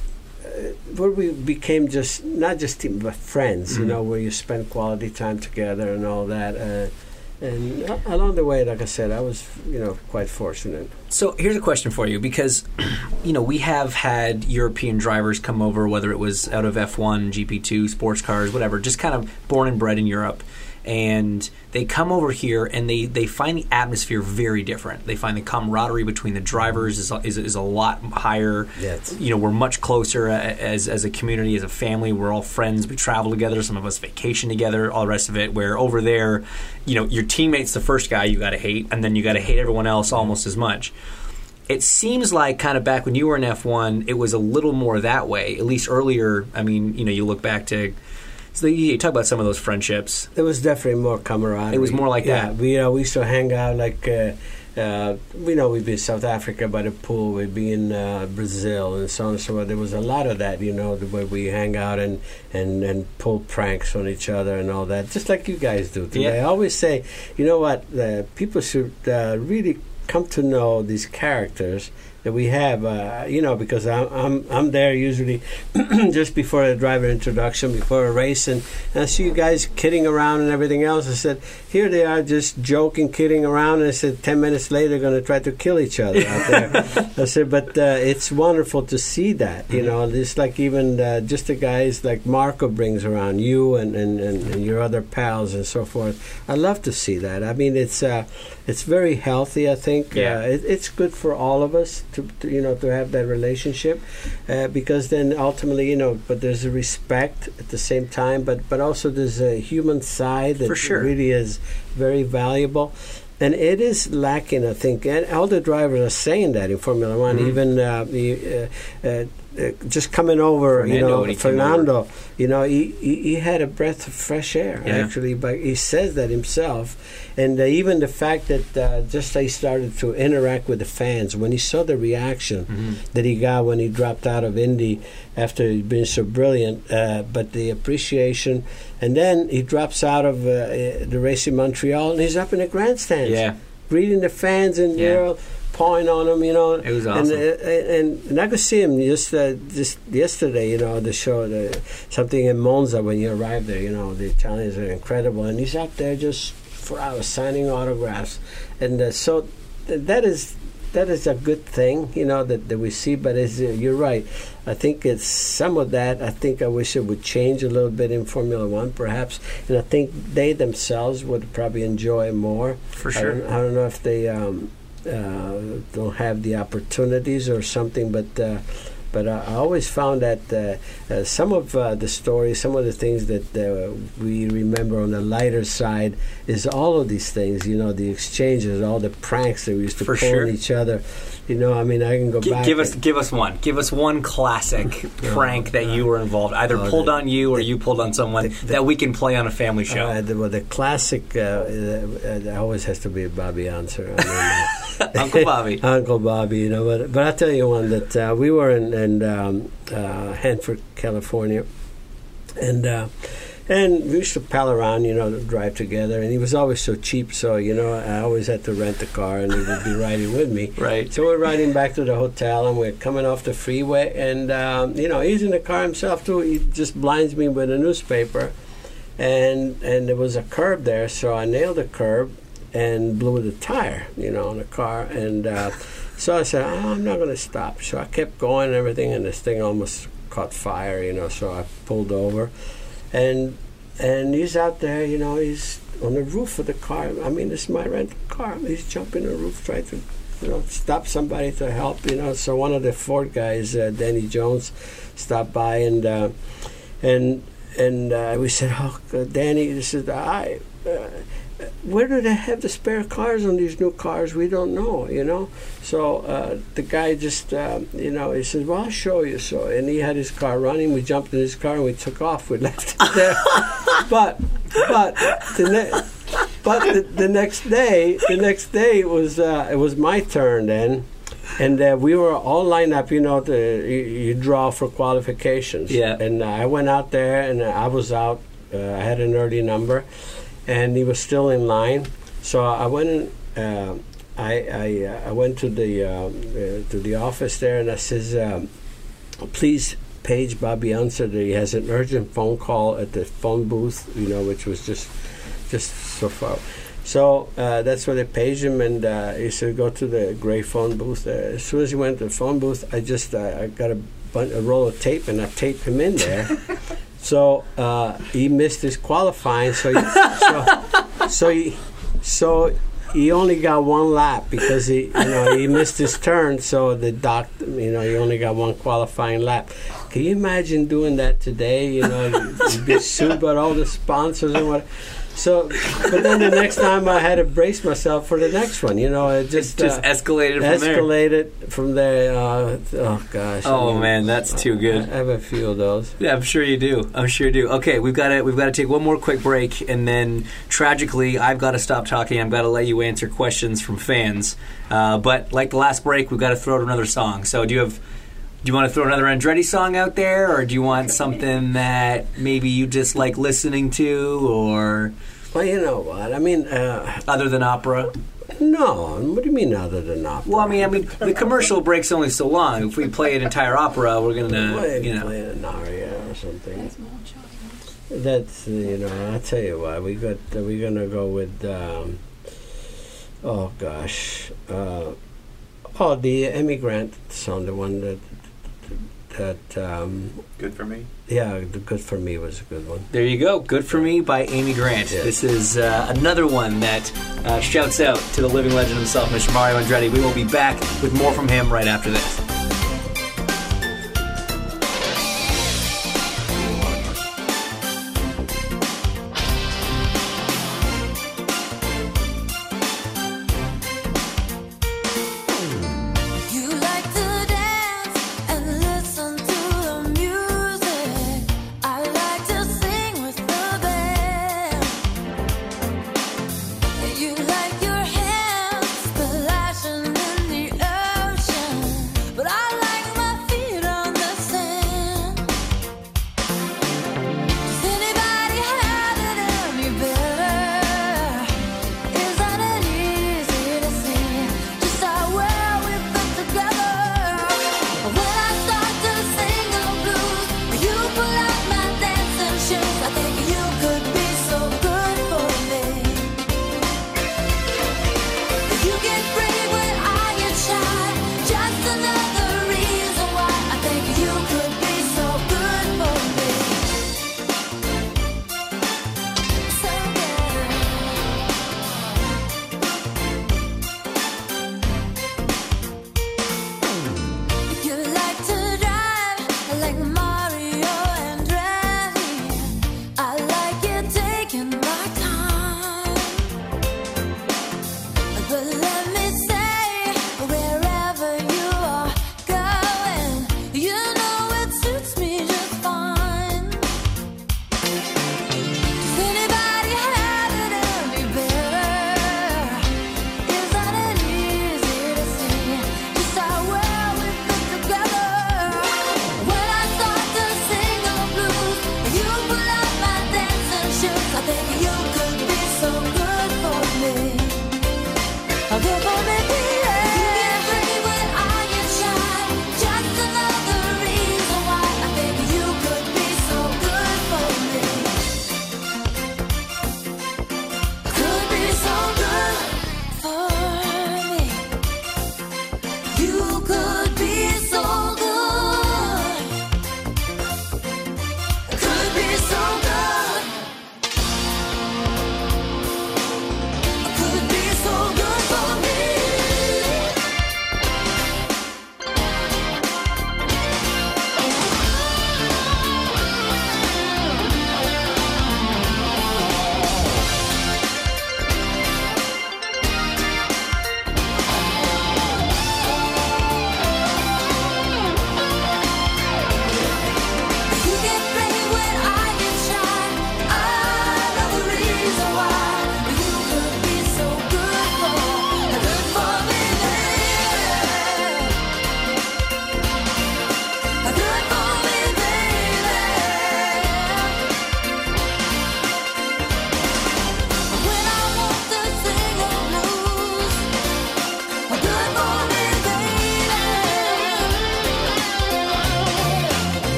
Uh, where we became just not just team but friends, you Mhm. know, where you spend quality time together and all that. Uh, and along the way, like I said, I was, you know, quite fortunate. So here's a question for you because, you know, we have had European drivers come over, whether it was out of F1, GP2, sports cars, whatever, just kind of born and bred in Europe. And they come over here and they, they find the atmosphere very different. They find the camaraderie between the drivers is, a- is, is a lot higher. Yes. You know, we're much closer uh, as, as a community, as a family. We're all friends. We travel together. Some of us vacation together, all the rest of it. Where over there, you know, your teammate's the first guy you got to hate, and then you got to hate everyone else almost as much it seems like kind of back when you were in F1, it was a little more that way. At least earlier, I mean, you know, you look back to, so you talk about some of those friendships. There was definitely more camaraderie. It was more like yeah, that. We, you know, we used to hang out like, uh, uh, we know we'd be in South Africa by the pool, we'd be in uh, Brazil and so on and so forth. There was a lot of that, you know, the way we hang out and, and, and pull pranks on each other and all that, just like you guys do today. Yeah. I always say, you know what, uh, people should uh, really come to know these characters that we have, uh, you know, because I'm, I'm I'm there usually just before a driver introduction, before a race, and, and I see you guys kidding around and everything else. I said, here they are just joking, kidding around, and I said, ten minutes later, they're going to try to kill each other out there. I said, but uh, it's wonderful to see that, you know, it's like even uh, just the guys like Marco brings around you and, and, and, your other pals and so forth. I love to see that. I mean, it's uh, it's very healthy. I think Yeah. uh, it, it's good for all of us to, to you know to have that relationship uh, because then ultimately you know but there's a respect at the same time but but also there's a human side that sure. really is very valuable and it is lacking i think and all the drivers are saying that in formula one Mhm. even uh, the, uh, uh, just coming over you know when he came fernando you know he, he, he had a breath of fresh air Yeah. actually but he says that himself and uh, even the fact that uh, just he started to interact with the fans when he saw the reaction Mm-hmm. that he got when he dropped out of Indy after he'd been so brilliant, uh, but the appreciation, and then he drops out of uh, uh, the race in Montreal and he's up in the grandstands, Yeah, greeting the fans and Yeah. you know, pawing on them, you know. it was And, awesome. uh, and and I could see him just uh, just yesterday, you know, the show, the, something in Monza when you arrive there. You know, the Italians are incredible, and he's out there just for hours signing autographs, and uh, so th- that is that is a good thing, you know, that, that we see. But as, uh, you're right, I think it's some of that. I think I wish it would change a little bit in Formula One, perhaps, and I think they themselves would probably enjoy more. For I sure. don't, I don't know if they um, uh, don't have the opportunities or something, but. Uh, but I, I always found that uh, uh, some of uh, the stories, some of the things that uh, we remember on the lighter side, is all of these things. You know, the exchanges, all the pranks that we used to For pull sure. on each other. You know, I mean, I can go Gi- back. give us give us one. Give us one classic prank that you were involved, either Oh, pulled the- on you or you pulled on someone that we can play on a family show. Uh, the, well, the classic uh, uh, uh, always has to be Bobby Unser. I mean, uh, Uncle Bobby. Uncle Bobby, you know. But but I'll tell you one that uh, we were in, in um, uh, Hanford, California, and uh, and we used to pal around, you know, drive together. And he was always so cheap, so you know, I always had to rent the car, and he would be riding with me. Right. So we're riding back to the hotel, and we're coming off the freeway, and um, you know, he's in the car himself too. He just blinds me with a newspaper, and and there was a curb there, so I nailed the curb and blew the tire, you know, on the car, and uh, so I said, oh, I'm not going to stop. So I kept going and everything, and this thing almost caught fire, you know. So I pulled over, and and he's out there, you know, he's on the roof of the car. I mean, this is my rental car. He's jumping the roof, trying to, you know, stop somebody to help, you know. So one of the Ford guys, uh, Danny Jones, stopped by and uh, and and uh, we said, "Oh, uh, Danny," this is I. Where do they have the spare cars on these new cars? We don't know, you know. So uh, the guy just, um, you know, he says, "Well, I'll show you." So, and he had his car running. We jumped in his car and we took off. We left it there. but, but the ne- but the, the next day, the next day it was uh, it was my turn then. And uh, we were all lined up, you know. The, you, you draw for qualifications. Yeah. And uh, I went out there, and I was out. Uh, I had an early number, and he was still in line. So I went. Uh, I I, uh, I went to the uh, uh, to the office there, and I says, um, "Please page Bobby Unser that he has an urgent phone call at the phone booth. You know, which was just just so far." So uh, that's where they paged him, and uh, he said, "Go to the gray phone booth." Uh, as soon as he went to the phone booth, I just I got a, bun- a roll of tape and I taped him in there. so uh, he missed his qualifying. So he, so so he so he only got one lap because he you know he missed his turn. So the doc you know he only got one qualifying lap. Can you imagine doing that today? You know, you'd be sued by all the sponsors and what. So, but then the next time I had to brace myself for the next one. You know, it just Just uh, escalated from there. escalated from there. Uh, oh gosh. I Oh mean, man, that's too good. I have a few of those. Yeah, I'm sure you do. I'm sure you do. Okay, we've got to we've got to take one more quick break, and then tragically, I've got to stop talking. I've got to let you answer questions from fans. Uh, but like the last break, we've got to throw out another song. So do you have? Do you want to throw another Andretti song out there, or do you want something that maybe you just like listening to, or Well, you know what? I mean, uh, other than opera? no. What do you mean other than opera? Well, I mean, I mean, the commercial break's only so long. If we play an entire opera, we're gonna, Well, you know. play an aria or something. That's you know. I'll tell you what. We got. Uh, we're gonna go with. Um, oh gosh. Uh, oh, the Amy Grant song, the one that that. Um, Good for me. yeah, the good for me was a good one. There you go. Good for Me by Amy Grant. Yeah. This is uh, another one that uh, shouts out to the living legend himself, Mr. Mario Andretti. We will be back with more from him right after this.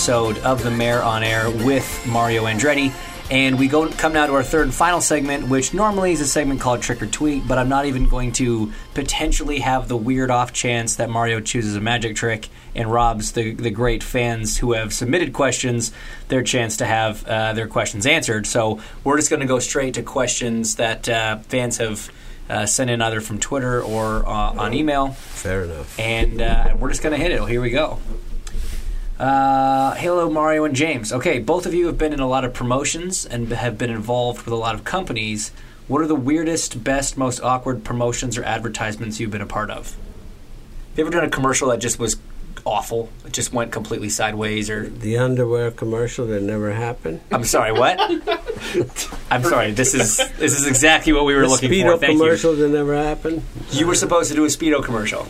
Episode of The Mayor on Air with Mario Andretti. And we go come now to our third and final segment, which normally is a segment called Trick or Tweet, but I'm not even going to potentially have the weird off chance that Mario chooses a magic trick and robs the, the great fans who have submitted questions their chance to have uh, their questions answered. So we're just going to go straight to questions that uh, fans have uh, sent in either from Twitter or uh, on email Fair enough. and uh, we're just going to hit it. Here we go. Uh, hello, Mario and James. Okay, both of you have been in a lot of promotions and have been involved with a lot of companies. What are the weirdest, best, most awkward promotions or advertisements you've been a part of? Have you ever done a commercial that just was awful? It just went completely sideways, or The underwear commercial that never happened. I'm sorry, what? I'm sorry. This is this is exactly what we were The looking Speedo for. Thank commercial that never happened. you. You were supposed to do a speedo commercial.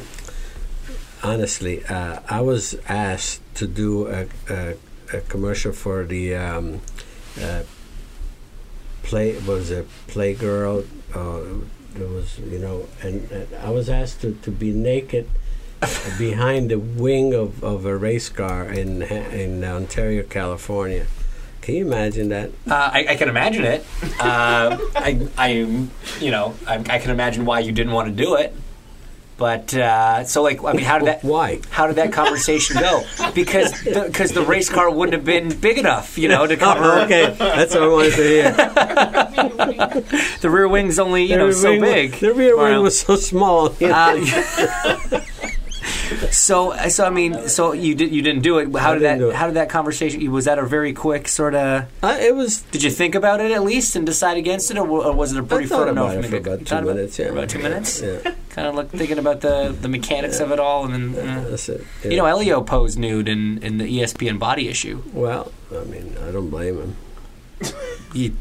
Honestly, uh, I was asked to do a, a, a commercial for the um, uh, play. Was a playgirl? Uh, there was, you know, and, and I was asked to, to be naked behind the wing of, of a race car in in Ontario, California. Can you imagine that? Uh, I, I can imagine it. Uh, I, I, you know, I, I can imagine why you didn't want to do it. But uh, so, like, I mean, how did that? Why? How did that conversation go? Because because the, race car wouldn't have been big enough, you know, to cover. Oh, okay, that's what I wanted to hear. The rear wing's only you The know so was- big. The rear Mario. wing was so small. Uh, so so I mean, so you did you didn't do it. How I did that? How did that conversation? Was that a very quick sort of? Uh, it was Did you think about it at least and decide against it, or, or was it a pretty thought about it for about two minutes. Yeah, about two minutes. Yeah, kind of look thinking about the the mechanics of it all, and then uh, that's it. you know Helio posed nude in in the ESPN body issue. well, I mean, I don't blame him. You,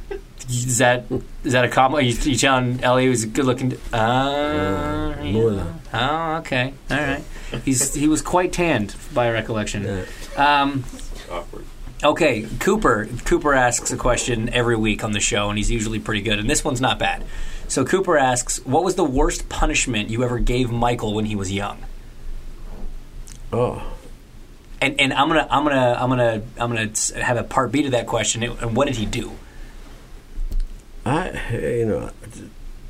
is that is that a comment? Are you, you telling Helio he's a good looking? Uh, Yeah, yeah. Mula. Oh, okay, all right. He's he was quite tanned by recollection. Yeah. Um, Awkward. Okay, Cooper. Cooper asks a question every week on the show, and he's usually pretty good. And this one's not bad. So Cooper asks, "What was the worst punishment you ever gave Michael when he was young?" Oh, And and I'm gonna I'm gonna I'm gonna I'm gonna have a part B to that question. And what did he do? I, you know,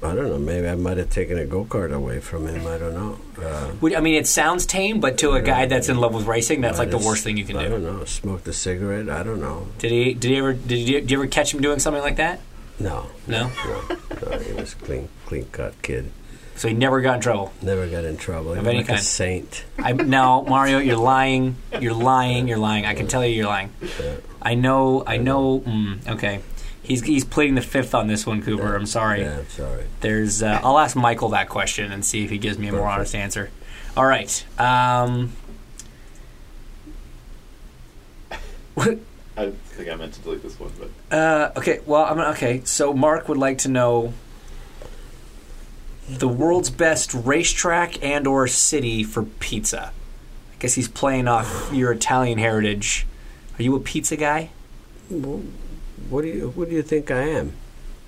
I don't know. Maybe I might have taken a go kart away from him. I don't know. Uh, Would- I mean, it sounds tame, but to a guy that's in love with racing, that's I like the worst thing you can do. I do. don't know. Smoked a cigarette. I don't know. Did he? Did he ever? Did you, did you ever catch him doing something like that? No, No. no, no. He was clean, clean cut kid. So he never got in trouble. Never got in trouble. He Of any like kind. a saint. I no, Mario, you're lying. You're lying. You're lying. I can tell you, you're lying. I know. I know. Mm, okay, he's he's pleading the fifth on this one, Cooper. I'm sorry. Yeah, I'm sorry. There's. Uh, I'll ask Michael that question and see if he gives me a more honest answer. All right. Um, I think I meant to delete this one, but uh, okay. Well, I'm okay. So Mark would like to know the world's best racetrack and or city for pizza. I guess he's playing off your Italian heritage. Are you a pizza guy? Well, what do you What do you think I am?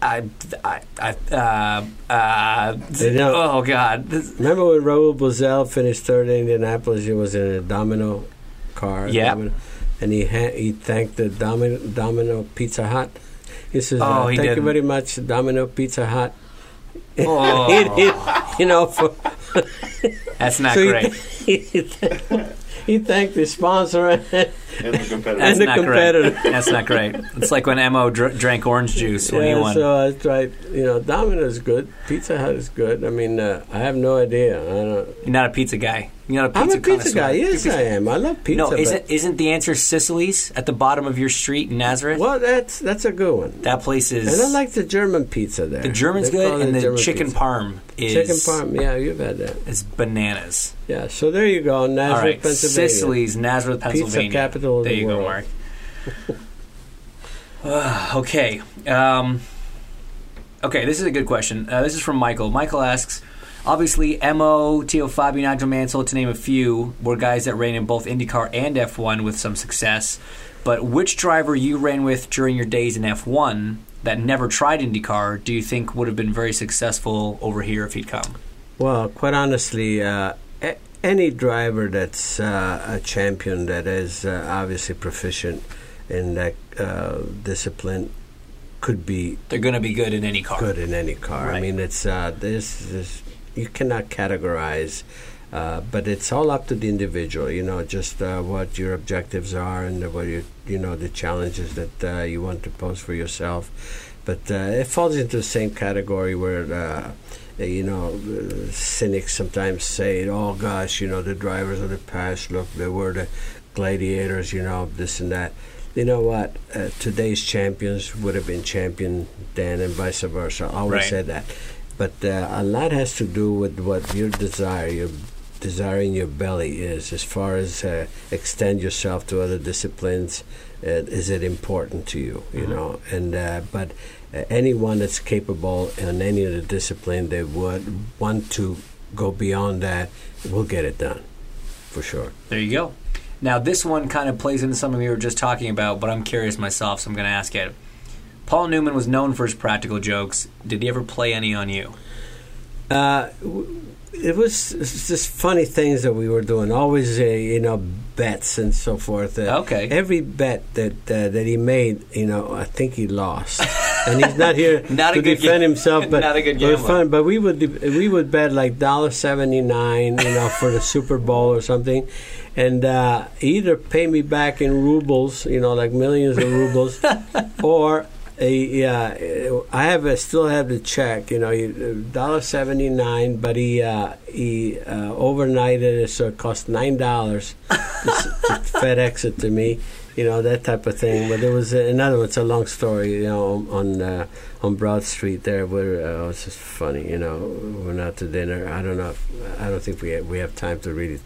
I, I, I, uh, uh, don't- oh God, This- Remember when Raul Boesel finished third in Indianapolis? He was in a Domino car. Domino, and he ha- he thanked the Domino, Domino Pizza Hut. He says, Oh, uh, he "Thank you didn't. very much, Domino Pizza Hut." Oh. He- he- you know, for, that's not so great. He, he, he thanked the sponsor and, and the competitor. That's the not competitor. great. That's not great. It's like when Mo dr- drank orange juice when he won. so I tried. You know, Domino's is good. Pizza Hut is good. I mean, uh, I have no idea. I don't. You're not a pizza guy. You're not a I'm a pizza guy. Yes, You're a I am. I love pizza. No, isn't isn't the answer Sicily's at the bottom of your street in Nazareth? Well, that's that's a good one. That place is. And I like the German pizza there. the German's They good, and the German chicken pizza. parm is Chicken parm, yeah, you've had that. It's bananas. Yeah, so there you go, Nazareth, All right, Pennsylvania. Sicily's Nazareth, Pizza Pennsylvania. capital of there the you world. go, Mark. Uh, okay. Um, okay, this is a good question. Uh, this is from Michael. Michael asks, obviously, Mo, Teo Fabi, Nigel Mansell, to name a few, were guys that ran in both IndyCar and F1 with some success. But which driver you ran with during your days in F1 that never tried IndyCar do you think would have been very successful over here if he'd come? Well, quite honestly, uh, e- any driver that's uh, a champion that is uh, obviously proficient in that uh, discipline could be They're going to be good in any car. good in any car. I mean, it's uh, this, this you cannot categorize, uh, but it's all up to the individual. You know, just uh, what your objectives are and what you you know the challenges that uh, you want to pose for yourself. But uh, it falls into the same category where. Uh, you know, uh, cynics sometimes say, "Oh gosh, you know, the drivers of the past, look, they were the gladiators, you know, this and that." You know what? Uh, today's champions would have been champion then, and vice versa. I always Right. said that. But uh, a lot has to do with what your desire, your desire in your belly is, as far as uh, extend yourself to other disciplines. Uh, is it important to you? You know, and uh, but uh, anyone that's capable in any of the discipline they would want to go beyond that we'll get it done, for sure. There you go. Now, this one kind of plays into something we were just talking about, but I'm curious myself, so I'm going to ask it. Paul Newman was known for his practical jokes. Did he ever play any on you? Uh, it was just funny things that we were doing. Always, uh, you know, bets and so forth. Uh, Okay. Every bet that uh, that he made, you know, I think he lost, and he's not here Not to defend ga- himself. But not a good it was gambler. fun. But we would we would bet like dollar seventy nine, you know, for the Super Bowl or something, and uh, either pay me back in rubles, you know, like millions of rubles, or. A, yeah, I have I still have the check. You know, dollar seventy nine, but he uh, he uh, overnighted it, so it cost nine dollars to FedEx it to me. You know that type of thing. But there was another one. It's a long story. You know, on uh, on Broad Street there, where uh, it's just funny. You know, we went out to dinner. I don't know. If, I don't think we have, we have time to really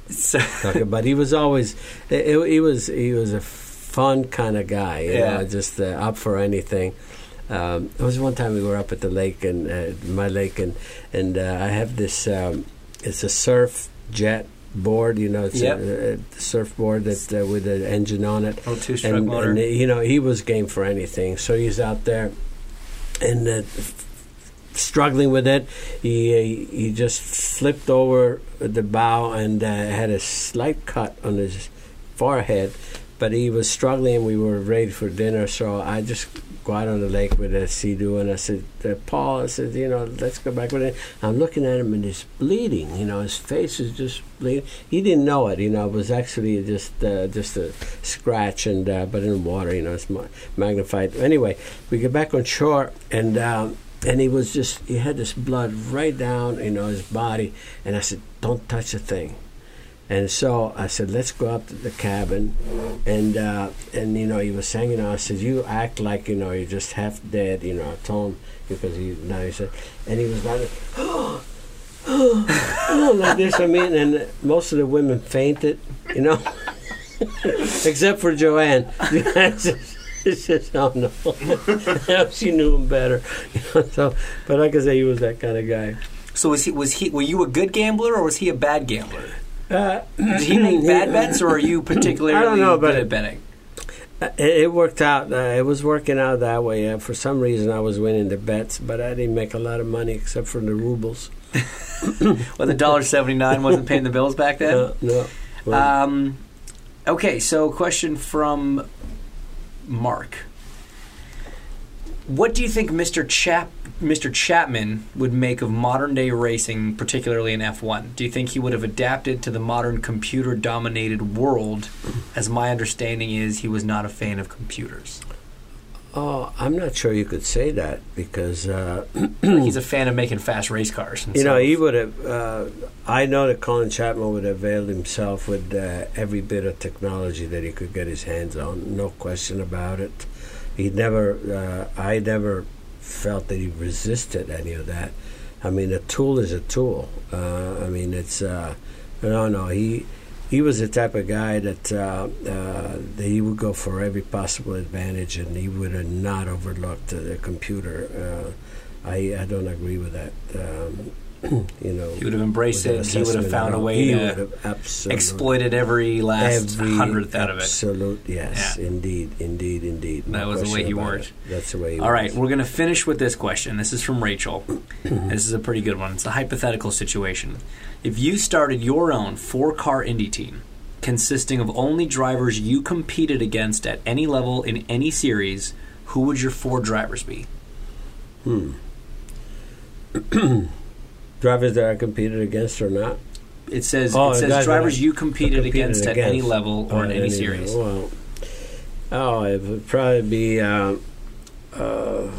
talk about. He was always he was he was a fun kind of guy. You Yeah. know, just uh, up for anything. Um, it was one time we were up at the lake and uh, my lake and and uh, I have this. Um, it's a surf jet board. You know, it's Yep. a, a surfboard that uh, with an engine on it. Oh, two stroke And, motor. and you know, he was game for anything. So he's out there and uh, struggling with it. He he just flipped over the bow and uh, had a slight cut on his forehead. But he was struggling. We were ready for dinner, so I just go out on the lake with a sea-doo, and I said, uh, "Paul," I said, "You know, let's go back with it." I'm looking at him, and he's bleeding. You know, his face is just bleeding. He didn't know it. You know, it was actually just uh, just a scratch, and uh, but in water, you know, it's ma- magnified. Anyway, we get back on shore, and. Um, and he was just he had this blood right down you know his body and i said don't touch a thing and so i said let's go up to the cabin and uh and you know he was saying, you know, i said you act like you know you're just half dead you know i told him because he now he said and he was like oh, oh, like this i mean and most of the women fainted you know except for joanne She says, "Oh no." she knew him better, you know, so. But I can say, he was that kind of guy. So was he? Was he? Were you a good gambler or was he a bad gambler? Uh, Did he make bad bets or are you particularly I don't know, but good it- at betting? it, it worked out. Uh, it was working out that way. Uh, for some reason, I was winning the bets, but I didn't make a lot of money except for the rubles. Well, the dollar seventy nine wasn't paying the bills back then. No, no. Um, okay, so question from Mark. What do you think Mr. Chap Mr. Chapman would make of modern day racing, particularly in F1? Do you think he would have adapted to the modern computer dominated world? As my understanding is, he was not a fan of computers. oh, I'm not sure you could say that because uh, He's a fan of making fast race cars. and You know, he would have. Uh, I know that Colin Chapman would have availed himself with uh, every bit of technology that he could get his hands on. No question about it. He never. Uh, I never felt that he resisted any of that. I mean, a tool is a tool. Uh, I mean, it's. Uh, no, no. He he was the type of guy that, uh, uh, that he would go for every possible advantage, and he would have not overlooked the, computer. Uh, I I don't agree with that. Um, you know, He would have embraced it. He would have found a way to would have absolutely exploited every last every hundredth out of it. Absolute, yes, Yeah. indeed, indeed, indeed. No That was the way he worked. it. That's the way he All right, we're going to finish with this question. This is from Rachel. this is a pretty good one. It's a hypothetical situation. If you started your own four car Indy team consisting of only drivers you competed against at any level in any series, who would your four drivers be? Hmm. Drivers that I competed against or not? It says Oh, it says drivers you competed, competed against, at any level or Oh, in any any series. Well, oh, it would probably be uh, uh,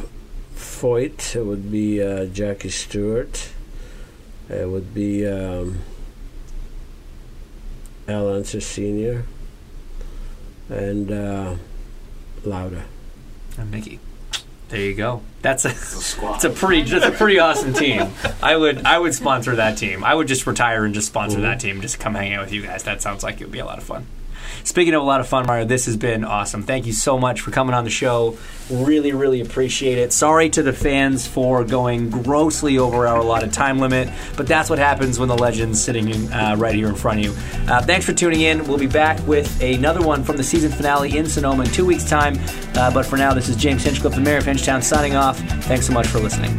Foyt. It would be uh, Jackie Stewart. It would be um, Al Unser Senior and uh, Lauda. And Mickey. There you go. That's a It's a squad. It's a pretty, that's a pretty awesome team. I would, I would sponsor that team. I would just retire and just sponsor mm-hmm. that team, just come hang out with you guys. That sounds like it would be a lot of fun. Speaking of a lot of fun, Mario, this has been awesome. Thank you so much for coming on the show. Really, really appreciate it. Sorry to the fans for going grossly over our allotted time limit, but that's what happens when the legend's sitting in, uh, right here in front of you. Uh, thanks for tuning in. We'll be back with another one from the season finale in Sonoma in two weeks' time. Uh, but for now, this is James Hinchcliffe, the mayor of Hinchtown, signing off. Thanks so much for listening.